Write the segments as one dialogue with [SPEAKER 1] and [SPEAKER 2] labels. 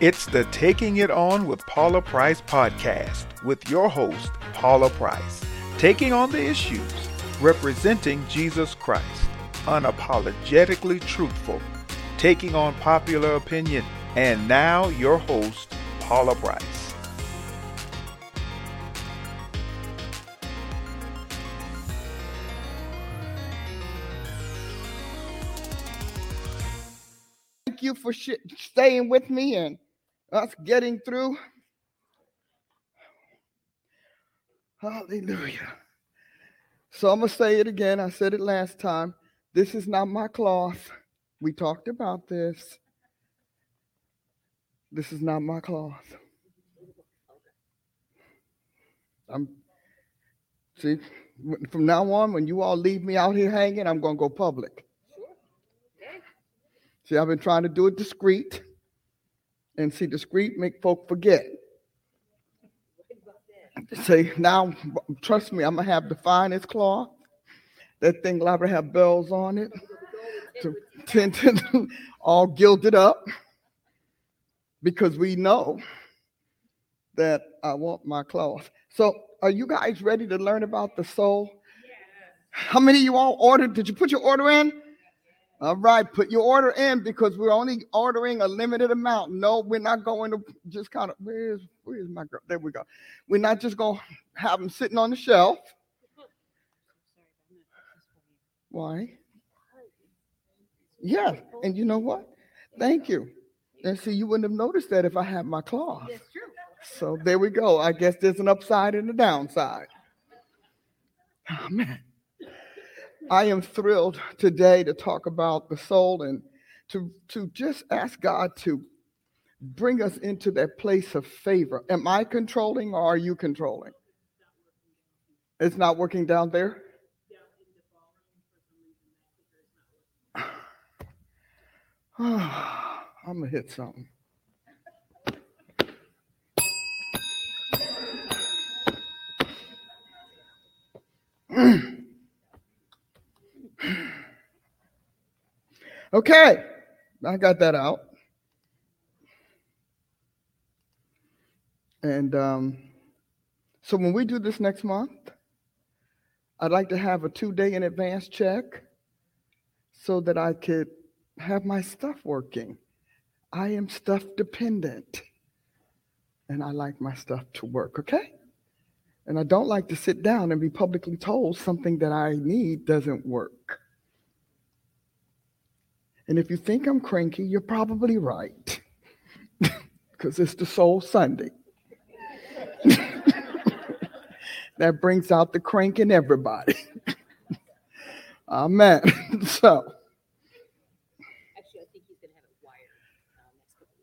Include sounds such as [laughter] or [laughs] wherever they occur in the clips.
[SPEAKER 1] It's the Taking It On with Paula Price podcast with your host, Paula Price, taking on the issues, representing Jesus Christ, unapologetically truthful, taking on popular opinion, and now your host, Paula Price.
[SPEAKER 2] For sh- staying with me and us getting through. Hallelujah. So I'm going to say it again. I said it last time. This is not my cloth. We talked about this. This is not my cloth. I'm see from now on when you all leave me out here hanging, I'm going to go public. See, I've been trying to do it discreet. And see, discreet make folk forget. Say, now, trust me, I'm going to have the finest cloth. That thing liable to have bells on it. To, to, to, all gilded up. Because we know that I want my cloth. So, are you guys ready to learn about the soul? How many of you all ordered? Did you put your order in? All right, put your order in because we're only ordering a limited amount. No, we're not going to just kind of where's where's my girl? There we go. We're not just going to have them sitting on the shelf. Why? Yeah, and you know what? Thank you. And see, you wouldn't have noticed that if I had my cloth. So there we go. I guess there's an upside and a downside. Oh, man. I am thrilled today to talk about the soul and to, to just ask God to bring us into that place of favor. Am I controlling or are you controlling? It's not working down there? I'm going to hit something. [clears throat] Okay, I got that out. And um, so when we do this next month, I'd like to have a two day in advance check so that I could have my stuff working. I am stuff dependent and I like my stuff to work, okay? And I don't like to sit down and be publicly told something that I need doesn't work. And if you think I'm cranky, you're probably right. [laughs] Because it's the Soul Sunday. [laughs] that brings out the crank in everybody. [laughs] Amen. so.
[SPEAKER 3] Actually, I think he's going to have it wired um, next couple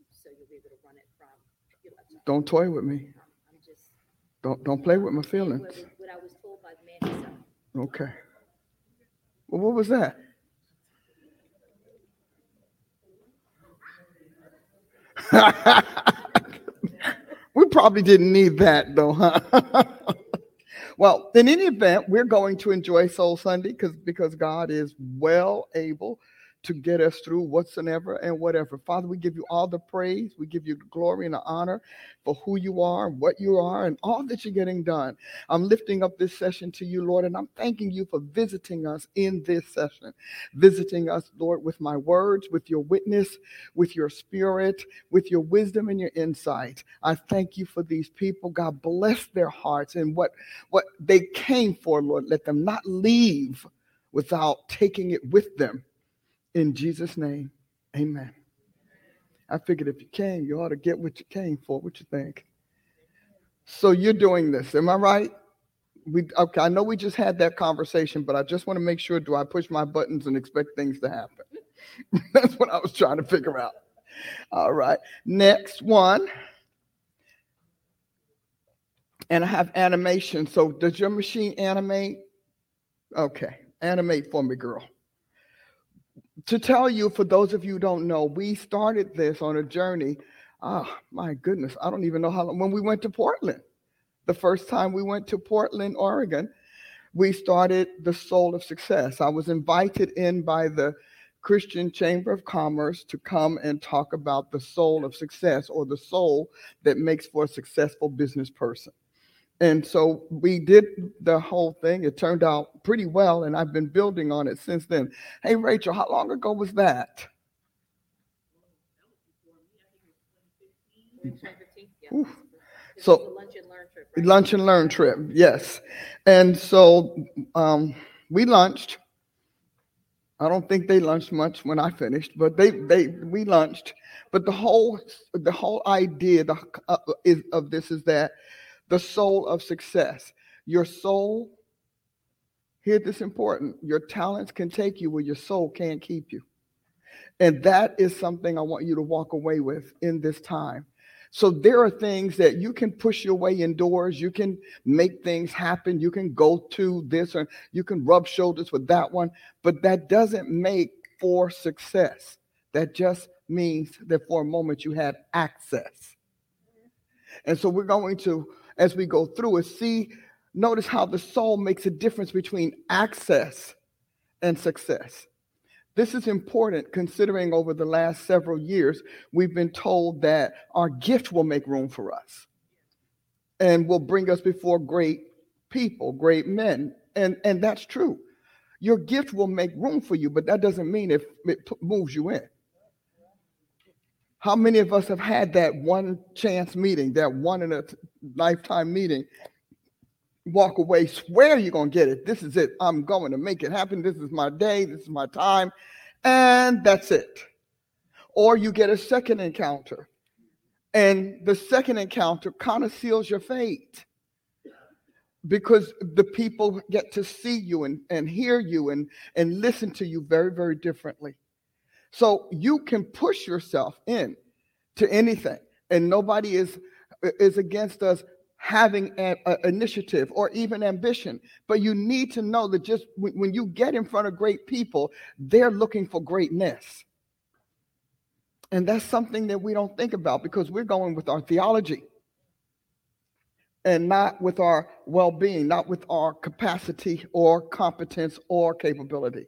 [SPEAKER 3] weeks, so you'll be able to run it from.
[SPEAKER 2] Don't toy with me.
[SPEAKER 3] Um, just
[SPEAKER 2] Don't don't play with my
[SPEAKER 3] what,
[SPEAKER 2] feelings.
[SPEAKER 3] what I was told by the man himself.
[SPEAKER 2] Okay. Well, what was that? [laughs] we probably didn't need that though, huh? [laughs] well, in any event, we're going to enjoy Soul Sunday because because God is well able to get us through whatsoever and whatever. Father, we give you all the praise, we give you the glory and the honor for who you are, what you are, and all that you're getting done. I'm lifting up this session to you, Lord, and I'm thanking you for visiting us in this session. Visiting us, Lord, with my words, with your witness, with your spirit, with your wisdom and your insight. I thank you for these people. God bless their hearts and what, what they came for, Lord. Let them not leave without taking it with them. In Jesus' name, amen. I figured if you came, you ought to get what you came for. What you think? So you're doing this, am I right? We okay. I know we just had that conversation, but I just want to make sure: do I push my buttons and expect things to happen? [laughs] That's what I was trying to figure out. All right. Next one. And I have animation. So does your machine animate? Okay. Animate for me, girl to tell you, for those of you who don't know, we started this on a journey. Ah, my goodness, I don't even know how long. When we went to Portland, the first time we went to Portland, Oregon, we started the Soul of Success. I was invited in by the Christian Chamber of Commerce to come and talk about the soul of success or the soul that makes for a successful business person. And so we did the whole thing. It turned out pretty well, and I've been building on it since then. Hey, Rachel, how long ago was that?
[SPEAKER 3] 2015.
[SPEAKER 2] Oof. So-
[SPEAKER 3] lunch and learn trip?
[SPEAKER 2] Lunch and learn trip, yes. And so um, we lunched. I don't think they lunched much when I finished, but they they we lunched. But the whole the whole idea the, uh, is, of this is that the soul of success, your soul. Hear this important: your talents can take you where your soul can't keep you, and that is something I want you to walk away with in this time. So there are things that you can push your way indoors. You can make things happen. You can go to this or you can rub shoulders with that one, but that doesn't make for success. That just means that for a moment you had access. And so we're going to, as we go through it, see, notice how the soul makes a difference between access and success. This is important considering over the last several years, we've been told that our gift will make room for us and will bring us before great people, great men. And, and that's true. Your gift will make room for you, but that doesn't mean if it moves you in. How many of us have had that one chance meeting, that one in a lifetime meeting? Walk away, swear you're going to get it. This is it. I'm going to make it happen. This is my day. This is my time. And that's it. Or you get a second encounter, and the second encounter kind of seals your fate because the people get to see you and, and hear you and, and listen to you very, very differently. So you can push yourself in to anything, and nobody is is against us having an initiative or even ambition. But you need to know that just when, when you get in front of great people, they're looking for greatness. And that's something that we don't think about because we're going with our theology and not with our well being, not with our capacity or competence or capability.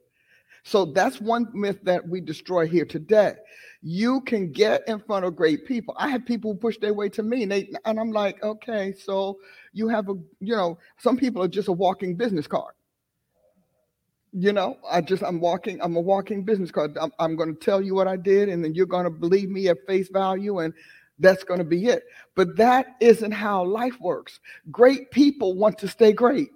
[SPEAKER 2] So that's one myth that we destroy here today. You can get in front of great people. I have people who push their way to me, and, they, and I'm like, okay, so you have a, you know, some people are just a walking business card. You know, I just, I'm walking, I'm a walking business card. I'm, I'm going to tell you what I did, and then you're going to believe me at face value, and that's going to be it. But that isn't how life works. Great people want to stay great.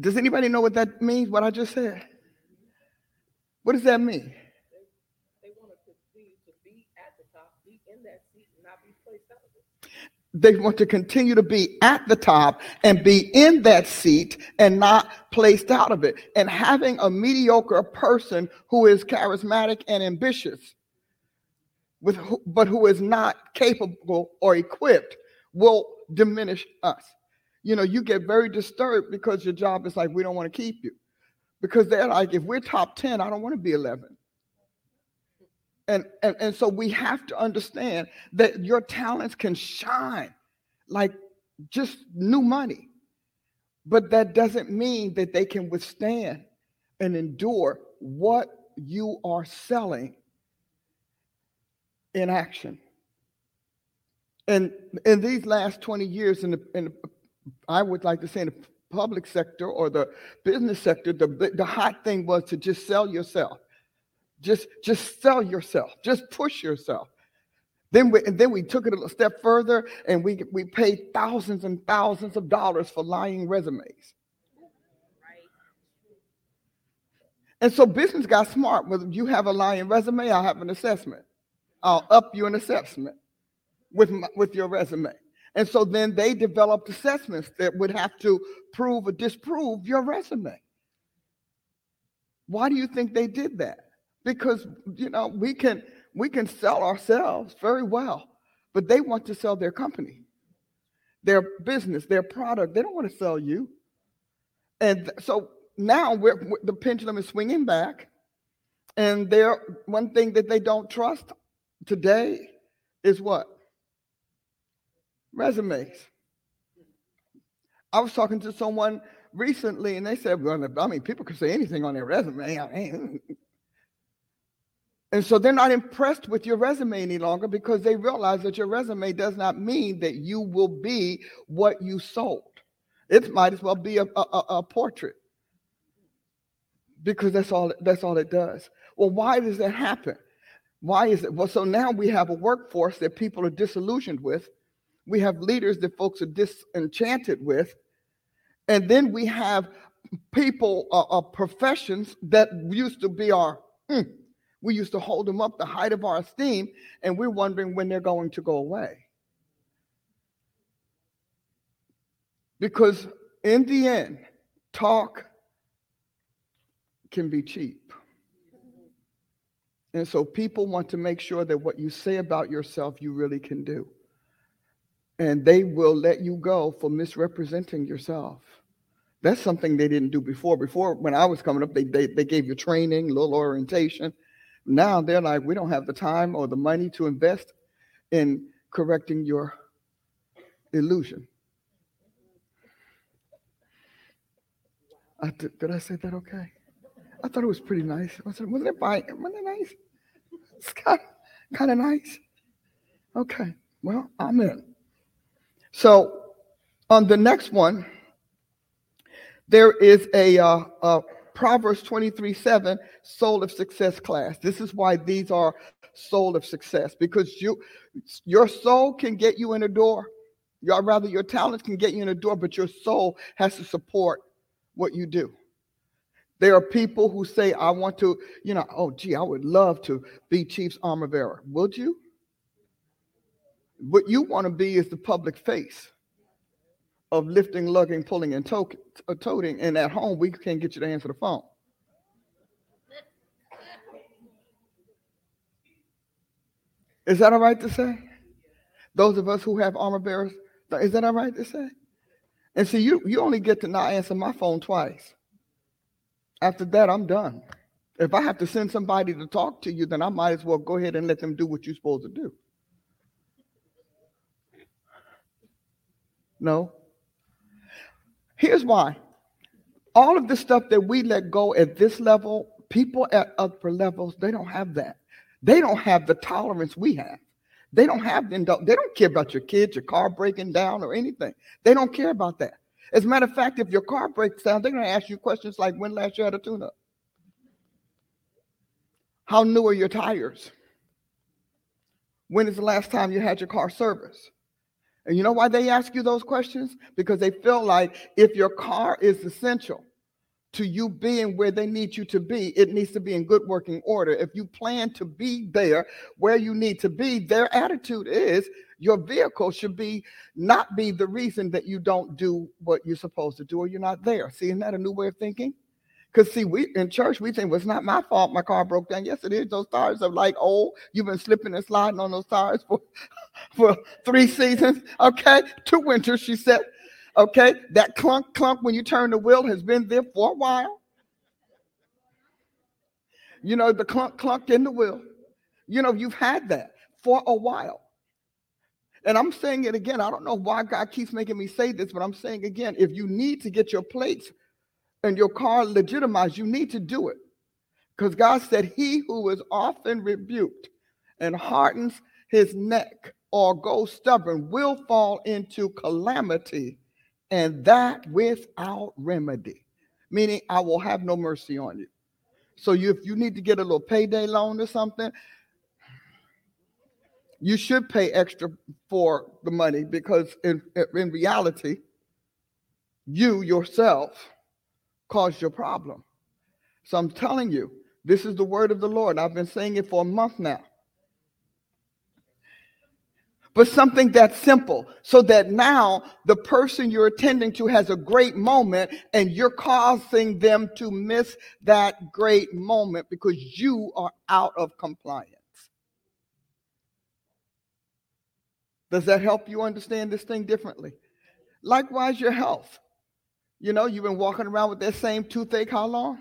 [SPEAKER 2] Does anybody know what that means, what I just said? What does that mean?
[SPEAKER 4] They want to continue to be at the top, be in that seat, and not be placed out of it.
[SPEAKER 2] They want to continue to be at the top and be in that seat and not placed out of it. And having a mediocre person who is charismatic and ambitious, with but who is not capable or equipped, will diminish us. You know, you get very disturbed because your job is like, we don't want to keep you. Because they're like, if we're top 10, I don't want to be 11. And, and, and so we have to understand that your talents can shine like just new money. But that doesn't mean that they can withstand and endure what you are selling in action. And in these last 20 years, in the, in the I would like to say in the public sector or the business sector, the, the hot thing was to just sell yourself. Just, just sell yourself. Just push yourself. Then we, and then we took it a step further and we, we paid thousands and thousands of dollars for lying resumes. And so business got smart. Whether you have a lying resume, I'll have an assessment. I'll up you an assessment with, my, with your resume. And so then they developed assessments that would have to prove or disprove your resume. Why do you think they did that? Because you know we can we can sell ourselves very well, but they want to sell their company, their business, their product. They don't want to sell you. And so now we're, we're- the pendulum is swinging back, and there one thing that they don't trust today is what resumes. I was talking to someone recently, and they said, well, I mean, people can say anything on their resume. [laughs] And so they're not impressed with your resume any longer because they realize that your resume does not mean that you will be what you sold. It might as well be a, a, a portrait because that's all that's all it does. Well, why does that happen? Why is it? Well, so now we have a workforce that people are disillusioned with. We have leaders that folks are disenchanted with. And then we have people, uh, uh, professions that used to be our, hmm, we used to hold them up the height of our esteem, and we're wondering when they're going to go away. Because in the end, talk can be cheap. And so people want to make sure that what you say about yourself, you really can do. And they will let you go for misrepresenting yourself. That's something they didn't do before. Before, when I was coming up, they, they, they gave you training, little orientation. Now they're like, we don't have the time or the money to invest in correcting your illusion. I, did, did I say that okay? I thought it was pretty nice. Wasn't, wasn't it, wasn't it nice? It's kind, kind of nice. Okay, well, I'm in. So on the next one, there is a, uh, a Proverbs 23 7 soul of success class. This is why these are soul of success because you your soul can get you in a door. Or rather, your talents can get you in a door, but your soul has to support what you do. There are people who say, I want to, you know, oh, gee, I would love to be Chief's armor bearer. Would you? What you want to be is the public face of lifting, lugging, pulling, and to- uh, toting. And at home, we can't get you to answer the phone. Is that all right to say? Those of us who have armor bearers, is that all right to say? And see, you, you only get to not answer my phone twice. After that, I'm done. If I have to send somebody to talk to you, then I might as well go ahead and let them do what you're supposed to do. No. Here's why. All of the stuff that we let go at this level, people at upper levels, they don't have that. They don't have the tolerance we have. They don't have the, they don't care about your kids, your car breaking down or anything. They don't care about that. As a matter of fact, if your car breaks down, they're going to ask you questions like when last you had a tune up? How new are your tires? When is the last time you had your car serviced? And you know why they ask you those questions? Because they feel like if your car is essential to you being where they need you to be, it needs to be in good working order. If you plan to be there where you need to be, their attitude is your vehicle should be not be the reason that you don't do what you're supposed to do or you're not there. See, isn't that a new way of thinking? Because see, we in church we think well, it's not my fault my car broke down. Yes, it is. Those tires are like old. You've been slipping and sliding on those tires for, [laughs] for three seasons. Okay, two winters, she said. Okay, that clunk clunk when you turn the wheel has been there for a while. You know, the clunk clunk in the wheel. You know, you've had that for a while. And I'm saying it again. I don't know why God keeps making me say this, but I'm saying again, if you need to get your plates and your car legitimized, you need to do it. Because God said, He who is often rebuked and hardens his neck or goes stubborn will fall into calamity, and that without remedy. Meaning, I will have no mercy on you. So, you, if you need to get a little payday loan or something, you should pay extra for the money because, in, in reality, you yourself caused your problem. So I'm telling you, this is the word of the Lord. I've been saying it for a month now. But something that's simple so that now the person you're attending to has a great moment and you're causing them to miss that great moment because you are out of compliance. Does that help you understand this thing differently? Likewise, your health. You know, you've been walking around with that same toothache how long?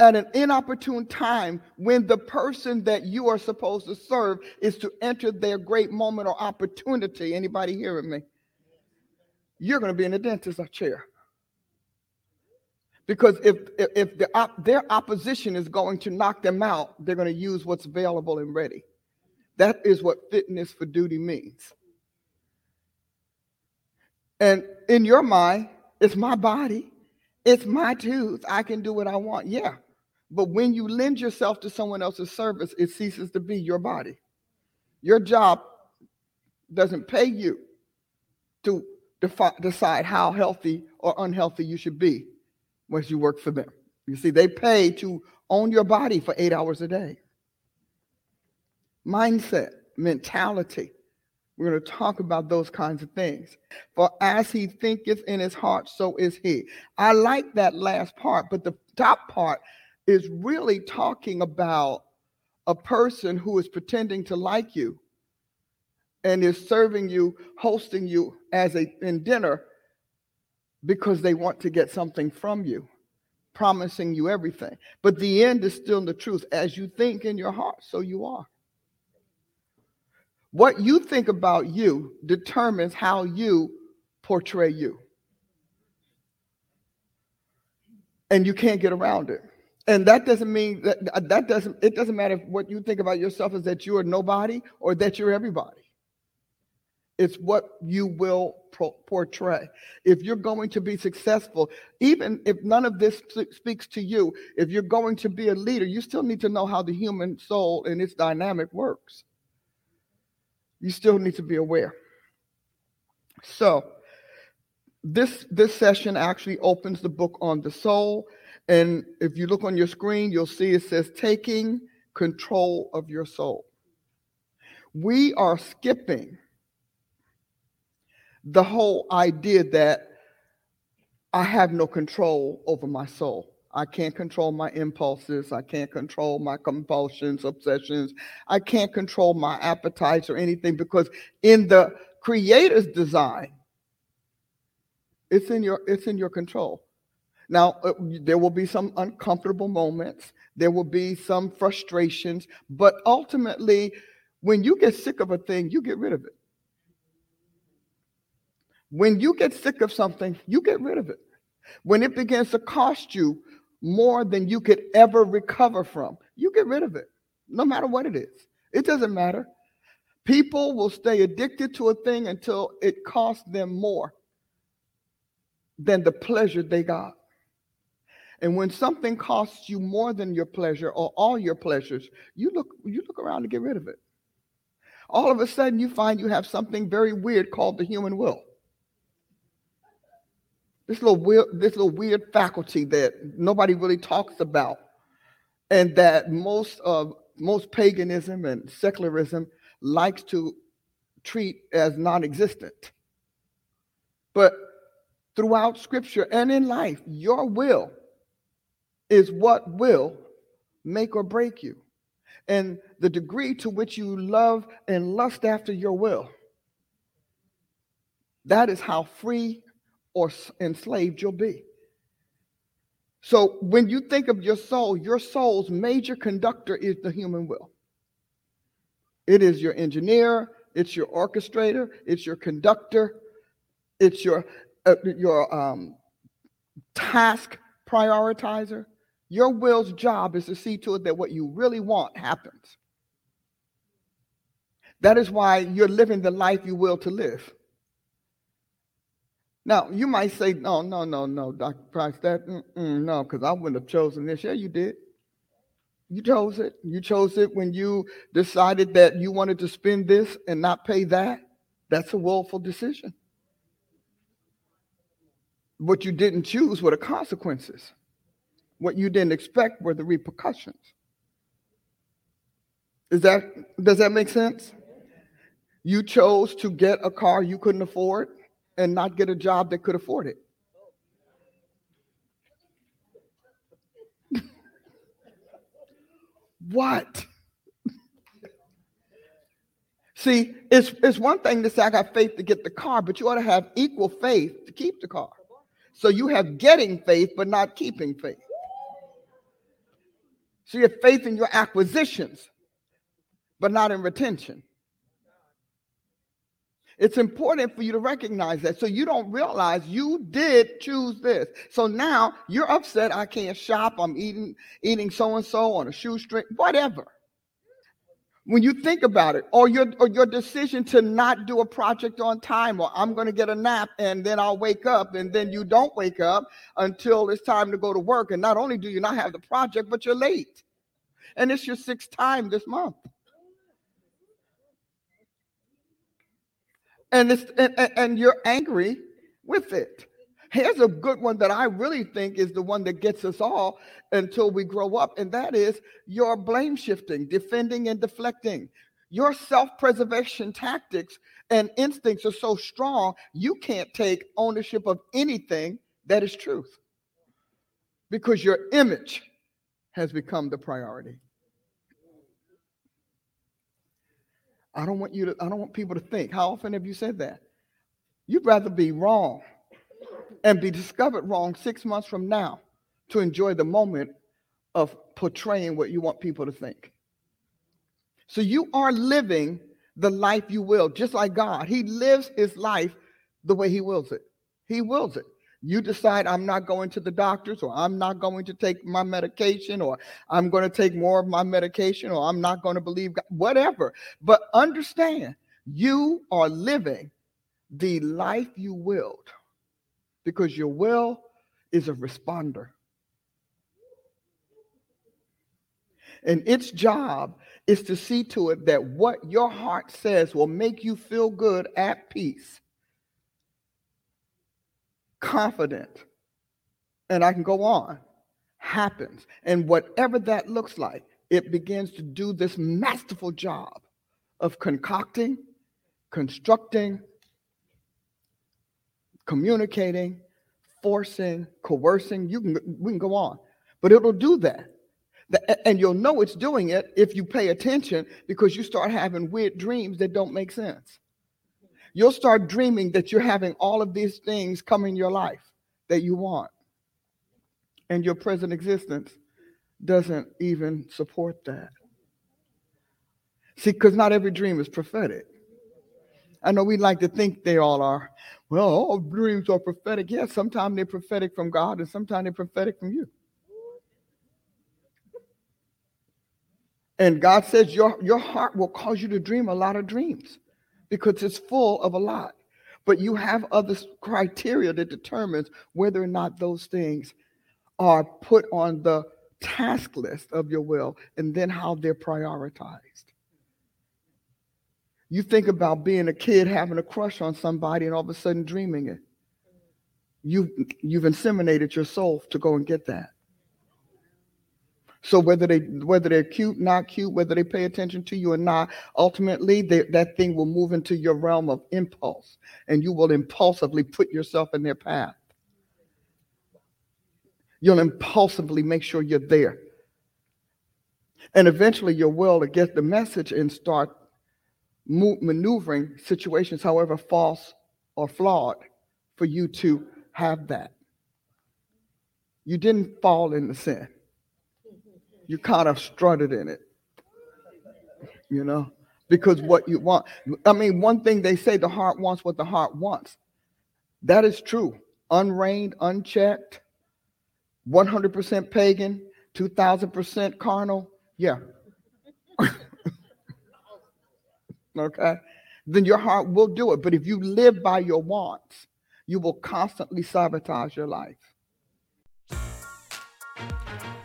[SPEAKER 2] at an inopportune time when the person that you are supposed to serve is to enter their great moment or opportunity. Anybody hearing me? You're going to be in the dentist's chair. Because if, if, the op- their opposition is going to knock them out, they're going to use what's available and ready. That is what fitness for duty means. And in your mind, it's my body, it's my tooth. I can do what I want. Yeah. But when you lend yourself to someone else's service, it ceases to be your body. Your job doesn't pay you to defi- decide how healthy or unhealthy you should be once you work for them. You see, they pay to own your body for eight hours a day. Mindset, mentality. We're going to talk about those kinds of things. For as he thinketh in his heart, so is he. I like that last part, but the top part is really talking about a person who is pretending to like you and is serving you, hosting you as a in dinner because they want to get something from you, promising you everything. But the end is still the truth. As you think in your heart, so you are. What you think about you determines how you portray you. And you can't get around it. And that doesn't mean that that doesn't it doesn't matter what you think about yourself is that you're nobody or that you're everybody. It's what you will pro- portray. If you're going to be successful, even if none of this speaks to you, if you're going to be a leader, you still need to know how the human soul and its dynamic works. You still need to be aware. So, this this session actually opens the book on the soul and if you look on your screen, you'll see it says taking control of your soul. We are skipping the whole idea that I have no control over my soul. I can't control my impulses. I can't control my compulsions, obsessions. I can't control my appetites or anything because in the creator's design, it's in your it's in your control. Now, uh, there will be some uncomfortable moments, there will be some frustrations, but ultimately, when you get sick of a thing, you get rid of it. When you get sick of something, you get rid of it. When it begins to cost you more than you could ever recover from, you get rid of it, no matter what it is. It doesn't matter. People will stay addicted to a thing until it costs them more than the pleasure they got. And when something costs you more than your pleasure or all your pleasures, you look you look around to get rid of it. All of a sudden you find you have something very weird called the human will. This little weird, this little weird faculty that nobody really talks about, and that most of most paganism and secularism likes to treat as non-existent. But throughout scripture and in life, your will is what will make or break you. And the degree to which you love and lust after your will, that is how free or enslaved you'll be. So when you think of your soul, your soul's major conductor is the human will. It is your engineer, it's your orchestrator, it's your conductor, it's your uh, your um, task prioritizer, your will's job is to see to it that what you really want happens. That is why you're living the life you will to live. Now, you might say, no, no, no, no, Dr. Price, that, no, because I wouldn't have chosen this. Yeah, you did. You chose it. You chose it when you decided that you wanted to spend this and not pay that. That's a willful decision. What you didn't choose were the consequences. What you didn't expect were the repercussions. Is that does that make sense? You chose to get a car you couldn't afford and not get a job that could afford it. [laughs] what? See, it's, it's one thing to say, I got faith to get the car, but you ought to have equal faith to keep the car. So you have getting faith, but not keeping faith. So you have faith in your acquisitions, but not in retention. It's important for you to recognize that so you don't realize you did choose this. So now you're upset. I can't shop. I'm eating eating so and so on a shoestring, whatever. When you think about it, or your or your decision to not do a project on time, or I'm going to get a nap and then I'll wake up, and then you don't wake up until it's time to go to work, and not only do you not have the project, but you're late, and it's your sixth time this month. And it's and, and you're angry with it. Here's a good one that I really think is the one that gets us all until we grow up, and that is your blame shifting, defending, and deflecting. Your self preservation tactics and instincts are so strong, you can't take ownership of anything that is truth because your image has become the priority. I don't want you to, I don't want people to think. How often have you said that? You'd rather be wrong and be discovered wrong six months from now to enjoy the moment of portraying what you want people to think. So you are living the life you will, just like God. He lives his life the way he wills it. He wills it you decide I'm not going to the doctors or I'm not going to take my medication or I'm going to take more of my medication or I'm not going to believe God, whatever. But understand, you are living the life you willed because your will is a responder. And its job is to see to it that what your heart says will make you feel good at peace confident, and I can go on, happens. And whatever that looks like, it begins to do this masterful job of concocting, constructing, communicating, forcing, coercing. You can we can go on, but it'll do that. And you'll know it's doing it if you pay attention because you start having weird dreams that don't make sense you'll start dreaming that you're having all of these things come in your life that you want. And your present existence doesn't even support that. See, because not every dream is prophetic. I know we like to think they all are. Well, all dreams are prophetic. Yes, sometimes they're prophetic from God and sometimes they're prophetic from you. And God says your, your heart will cause you to dream a lot of dreams because it's full of a lot. But you have other criteria that determines whether or not those things are put on the task list of your will and then how they're prioritized. You think about being a kid having a crush on somebody and all of a sudden dreaming it. You, you've inseminated your soul to go and get that. So whether they whether they're cute, not cute, whether they pay attention to you or not, ultimately they, that thing will move into your realm of impulse, and you will impulsively put yourself in their path. You'll impulsively make sure you're there, and eventually your will to get the message and start maneuvering situations, however false or flawed, for you to have that. You didn't fall into sin you kind of strutted in it, you know, because what you want. I mean, one thing they say the heart wants what the heart wants. That is true. Unreined, unchecked, 100% pagan, 2000% carnal. Yeah. [laughs] okay. Then your heart will do it. But if you live by your wants, you will constantly sabotage your life.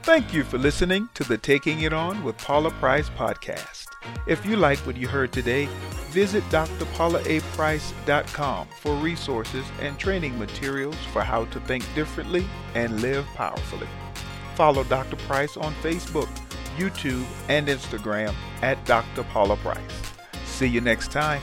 [SPEAKER 1] Thank you for listening to the Taking It On with Paula Price podcast. If you like what you heard today, visit drpaulaaprice.com for resources and training materials for how to think differently and live powerfully. Follow Dr. Price on Facebook, YouTube, and Instagram at Dr. Paula Price. See you next time.